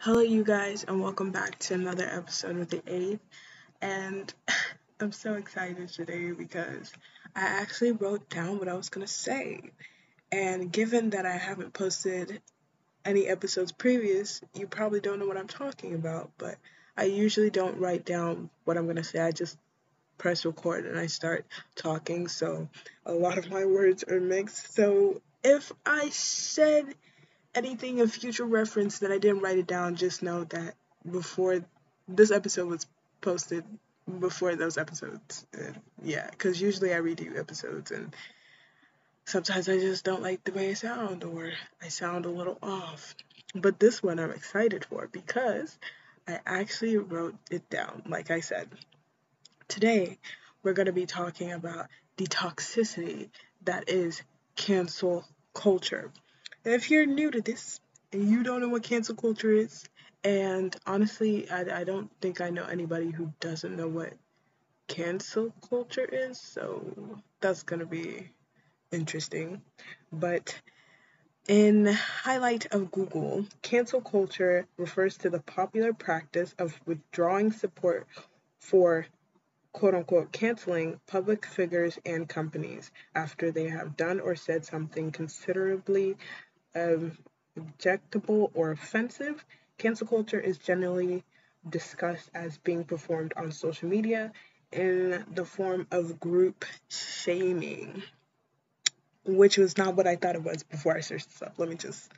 Hello, you guys, and welcome back to another episode of The Eighth. And I'm so excited today because I actually wrote down what I was going to say. And given that I haven't posted any episodes previous, you probably don't know what I'm talking about. But I usually don't write down what I'm going to say, I just press record and I start talking. So a lot of my words are mixed. So if I said anything of future reference that I didn't write it down, just know that before this episode was posted, before those episodes, uh, yeah, because usually I redo episodes and sometimes I just don't like the way I sound or I sound a little off. But this one I'm excited for because I actually wrote it down, like I said. Today, we're going to be talking about the toxicity that is cancel culture. And if you're new to this and you don't know what cancel culture is, and honestly, I, I don't think I know anybody who doesn't know what cancel culture is, so that's gonna be interesting. But in highlight of Google, cancel culture refers to the popular practice of withdrawing support for quote unquote canceling public figures and companies after they have done or said something considerably objectable or offensive. Cancel culture is generally discussed as being performed on social media in the form of group shaming, which was not what I thought it was before I searched this up. Let me just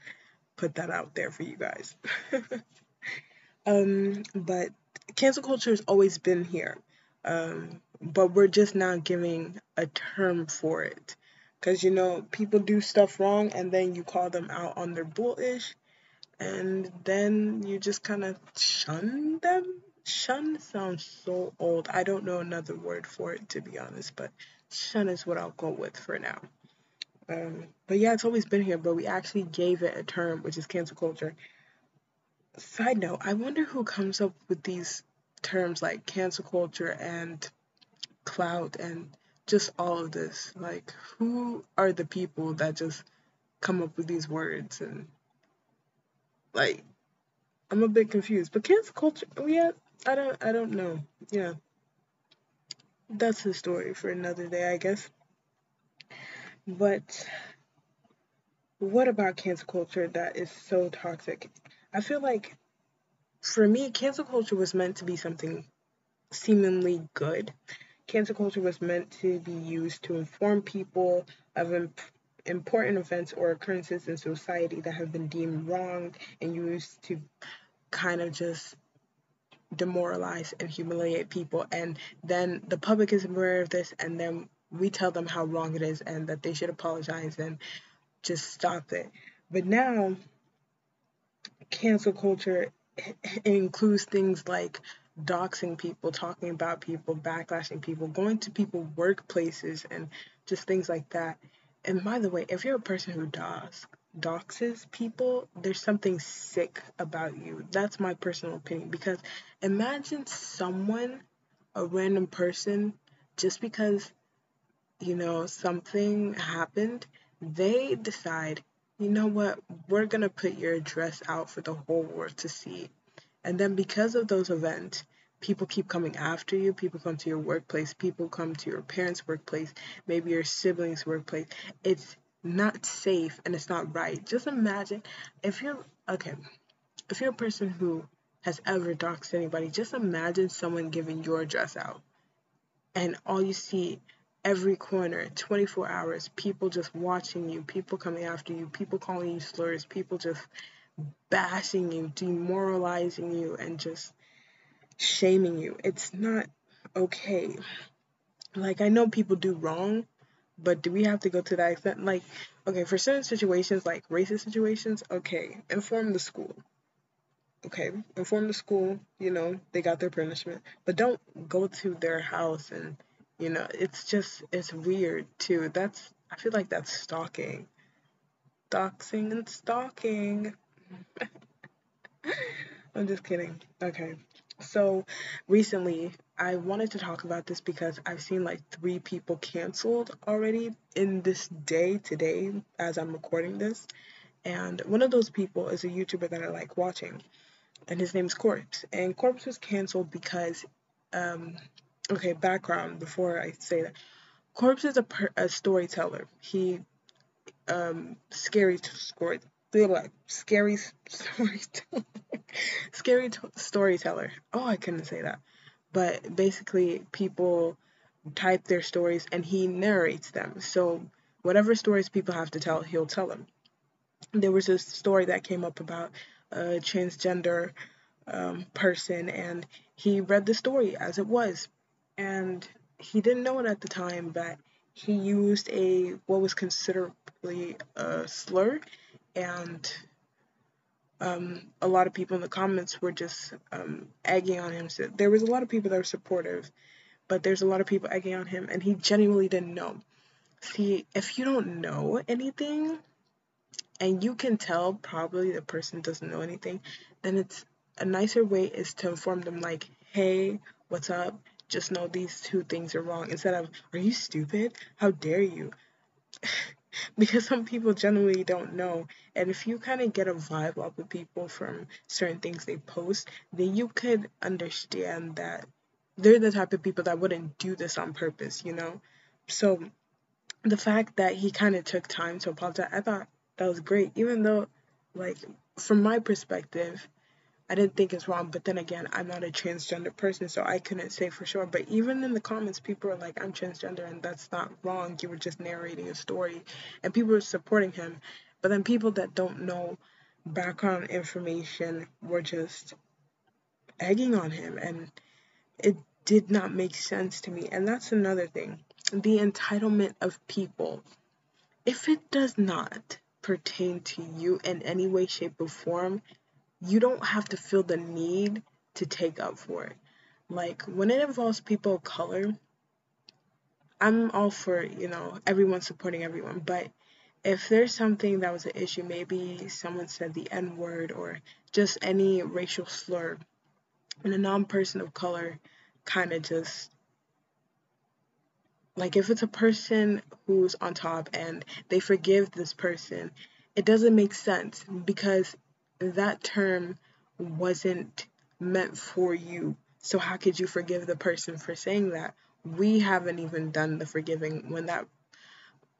put that out there for you guys. um, but cancel culture has always been here, um, but we're just not giving a term for it. Because, you know, people do stuff wrong and then you call them out on their bullish and then you just kind of shun them. Shun sounds so old. I don't know another word for it to be honest, but shun is what I'll go with for now. Um, but yeah, it's always been here, but we actually gave it a term, which is cancel culture. Side note, I wonder who comes up with these terms like cancel culture and clout and just all of this. Like, who are the people that just come up with these words and like I'm a bit confused. But cancel culture, oh, yeah, I don't, I don't know. Yeah, that's the story for another day, I guess. But what about cancel culture that is so toxic? I feel like for me, cancel culture was meant to be something seemingly good. Cancel culture was meant to be used to inform people of imp- important events or occurrences in society that have been deemed wrong and used to kind of just demoralize and humiliate people. And then the public is aware of this, and then we tell them how wrong it is and that they should apologize and just stop it. But now, cancel culture includes things like doxing people, talking about people, backlashing people, going to people workplaces and just things like that. And by the way, if you're a person who does doxes people, there's something sick about you. That's my personal opinion because imagine someone, a random person, just because you know something happened, they decide, you know what, we're gonna put your address out for the whole world to see. And then because of those events, people keep coming after you. People come to your workplace. People come to your parents' workplace, maybe your siblings' workplace. It's not safe and it's not right. Just imagine if you're okay, if you're a person who has ever doxed anybody, just imagine someone giving your address out and all you see every corner 24 hours people just watching you people coming after you people calling you slurs people just bashing you demoralizing you and just shaming you it's not okay like i know people do wrong but do we have to go to that extent? Like, okay, for certain situations, like racist situations, okay, inform the school. Okay, inform the school, you know, they got their punishment. But don't go to their house and, you know, it's just, it's weird too. That's, I feel like that's stalking. Doxing and stalking. I'm just kidding. Okay. So recently, I wanted to talk about this because I've seen like three people canceled already in this day today as I'm recording this. And one of those people is a YouTuber that I like watching. and his name's Corpse. And Corpse was canceled because, um, okay, background before I say that. Corpse is a, per- a storyteller. He, um, scary story, scary storyteller, scary storyteller. Oh, I couldn't say that. But basically, people type their stories and he narrates them. So whatever stories people have to tell, he'll tell them. There was a story that came up about a transgender um, person, and he read the story as it was, and he didn't know it at the time, but he used a what was considerably a slur, and um, a lot of people in the comments were just um, egging on him. So there was a lot of people that were supportive, but there's a lot of people egging on him, and he genuinely didn't know. See, if you don't know anything, and you can tell probably the person doesn't know anything, then it's a nicer way is to inform them like, hey, what's up? Just know these two things are wrong instead of, are you stupid? How dare you? because some people generally don't know. And if you kind of get a vibe off of people from certain things they post, then you could understand that they're the type of people that wouldn't do this on purpose, you know? So the fact that he kind of took time to apologize, I thought that was great, even though, like, from my perspective, I didn't think it's wrong, but then again, I'm not a transgender person, so I couldn't say for sure. But even in the comments, people are like, I'm transgender and that's not wrong. You were just narrating a story. And people are supporting him. But then people that don't know background information were just egging on him. And it did not make sense to me. And that's another thing the entitlement of people. If it does not pertain to you in any way, shape, or form, you don't have to feel the need to take up for it. Like when it involves people of color, I'm all for, you know, everyone supporting everyone, but if there's something that was an issue, maybe someone said the N word or just any racial slur, and a non person of color kind of just like if it's a person who's on top and they forgive this person, it doesn't make sense because that term wasn't meant for you. So how could you forgive the person for saying that? We haven't even done the forgiving when that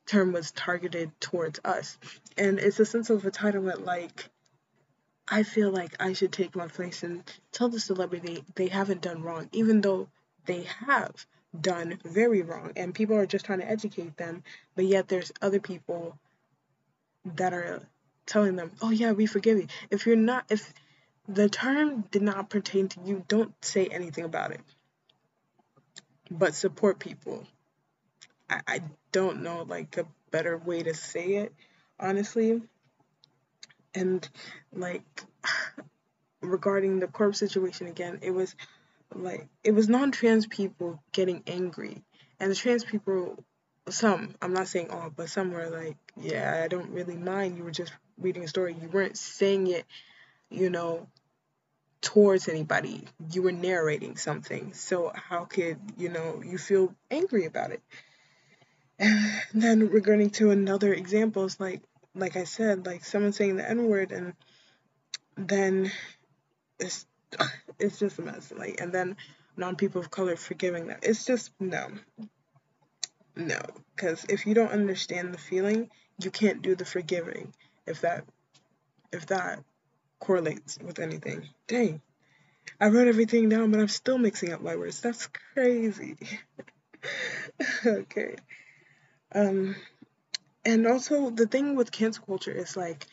term was targeted towards us. And it's a sense of entitlement like I feel like I should take my place and tell the celebrity they haven't done wrong, even though they have done very wrong and people are just trying to educate them but yet there's other people that are telling them, "Oh yeah, we forgive you." If you're not, if the term did not pertain to you, don't say anything about it. But support people. I, I don't know like a better way to say it, honestly. And like regarding the corpse situation again, it was like it was non-trans people getting angry, and the trans people some i'm not saying all but some were like yeah i don't really mind you were just reading a story you weren't saying it you know towards anybody. You were narrating something. So how could you know you feel angry about it? And then regarding to another example it's like like i said like someone saying the n word and then it's it's just a mess like and then non people of color forgiving that it's just no. No, because if you don't understand the feeling, you can't do the forgiving. If that if that correlates with anything. Dang. I wrote everything down, but I'm still mixing up my words. That's crazy. okay. Um and also the thing with cancel culture is like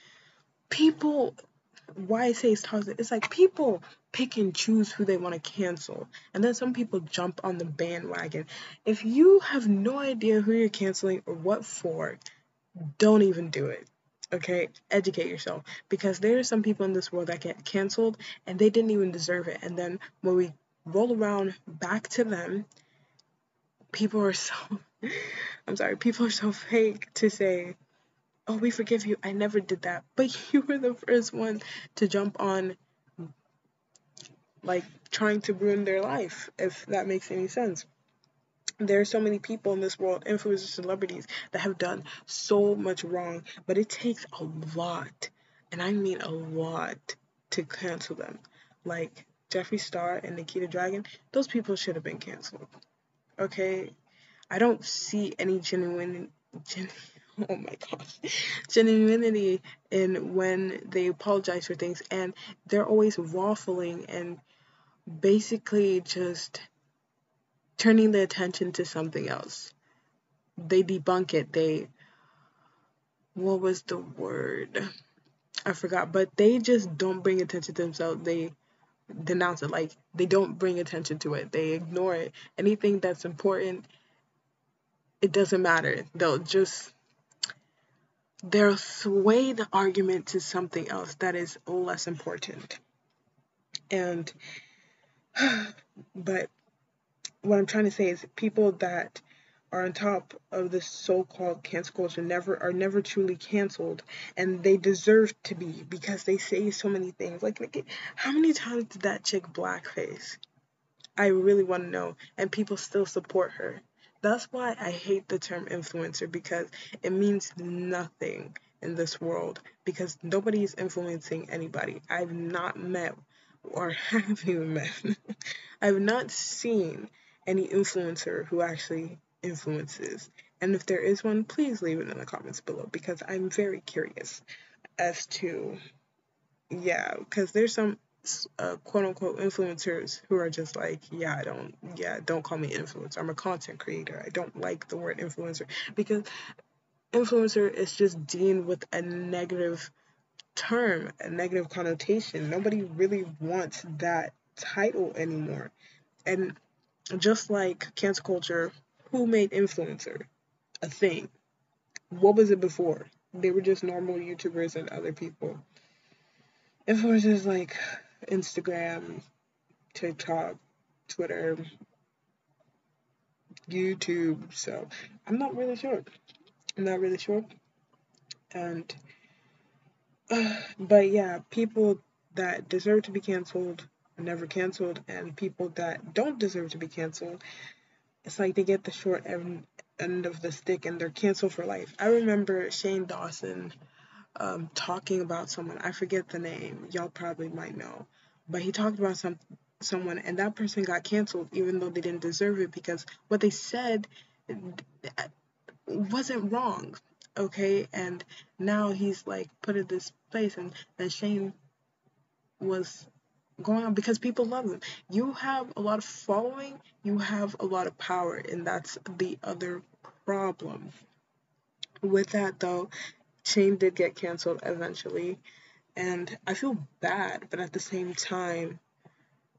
people why I say it's toxic, it's like people pick and choose who they want to cancel. And then some people jump on the bandwagon. If you have no idea who you're canceling or what for, don't even do it. Okay? Educate yourself. Because there are some people in this world that get canceled and they didn't even deserve it. And then when we roll around back to them, people are so I'm sorry, people are so fake to say, oh, we forgive you. I never did that. But you were the first one to jump on, like, trying to ruin their life, if that makes any sense. There are so many people in this world, influencers, celebrities, that have done so much wrong, but it takes a lot, and I mean a lot, to cancel them. like Jeffree Star and Nikita Dragun, those people should have been canceled. Okay? I don't see any genuine, gen, oh my gosh, genuinity in when they apologize for things and they're always waffling and basically just turning the attention to something else. They debunk it. They, what was the word? I forgot, but they just don't bring attention to themselves. They denounce it. Like they don't bring attention to it. They ignore it. Anything that's important, it doesn't matter. They'll just they'll sway the argument to something else that is less important. And but what I'm trying to say is people that are on top of this so-called cancel culture never are never truly canceled and they deserve to be because they say so many things. Like, like how many times did that chick blackface? I really want to know and people still support her. That's why i hate the term influencer because it means nothing in this world because nobody is influencing anybody. I've not met or have even met. I've not seen any influencer who actually influences. And if there is one, please leave it in the comments below because I'm very curious as to, yeah, because there's some uh, quote unquote influencers who are just like, yeah, I don't, yeah, don't call me influencer. I'm a content creator. I don't like the word influencer because influencer is just deemed with a negative term, a negative connotation. Nobody really wants that title anymore. And just like cancel culture who made influencer a thing? What was it before? They were just normal YouTubers and other people. Influencers like Instagram, TikTok, Twitter, YouTube. So I'm not really sure. I'm not really sure. And, uh, but yeah, people that deserve to be canceled never canceled, and people that don't deserve to be canceled it's like they get the short end, end of the stick and they're canceled for life. I remember Shane Dawson um, talking about someone. I forget the name. Y'all probably might know, but he talked about some someone and that person got canceled even though they didn't deserve it because what they said wasn't wrong okay and now he's like put in this place and then shane was going on because people love them. You have a lot of following, you have a lot of power, and that's the other problem. With that, though, Shane did get canceled eventually, and I feel bad, but at the same time,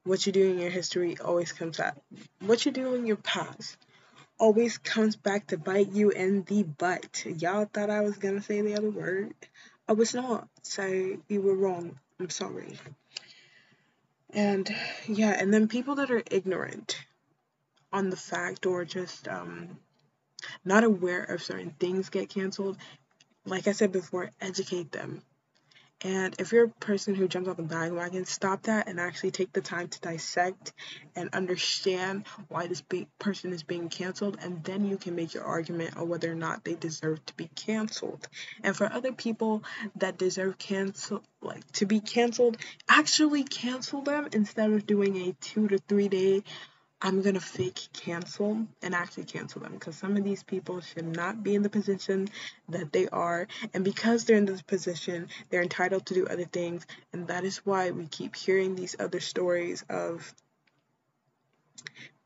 what you do in your history always comes out. What you do in your past always comes back to bite you in the butt. Y'all thought I was gonna say the other word. I was not, so you were wrong. I'm sorry. And yeah, and then people that are ignorant on the fact or just um, not aware of certain things get canceled, like I said before, educate them. And if you're a person who jumps on the bandwagon, stop that and actually take the time to dissect and understand why this person is being canceled, and then you can make your argument on whether or not they deserve to be canceled. And for other people that deserve cancel, like to be canceled, actually cancel them instead of doing a two to three day I'm gonna fake cancel and actually cancel them because some of these people should not be in the position that they are, and because they're in this position, they're entitled to do other things, and that is why we keep hearing these other stories of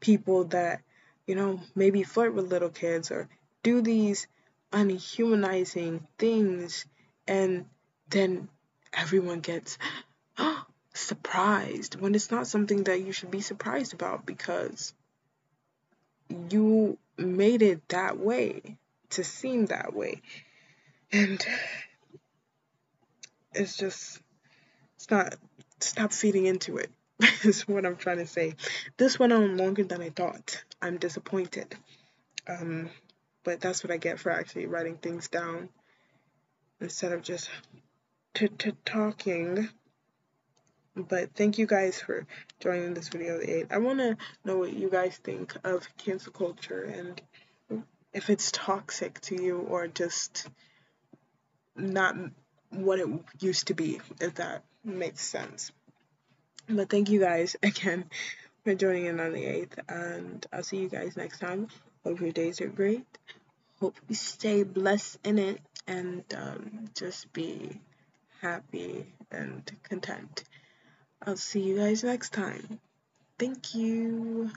people that, you know, maybe flirt with little kids or do these unhumanizing things, and then everyone gets, oh, surprised when it's not something that you should be surprised about because you made it that way to seem that way. And it's just, it's not, stop feeding into it, is what I'm trying to say. This went on longer than I thought. I'm disappointed. Um, but that's what I get for actually writing things down instead of just t- t- talking. But thank you guys for joining this video Eight, I want to know what you guys think of cancel culture and if it's toxic to you or just not what it used to be, if that makes sense. But thank you guys again for joining in on the 8th, and I'll see you guys next time. Hope your days are great. Hope you stay blessed in it and um, just be happy and content. I'll see you guys next time. Thank you.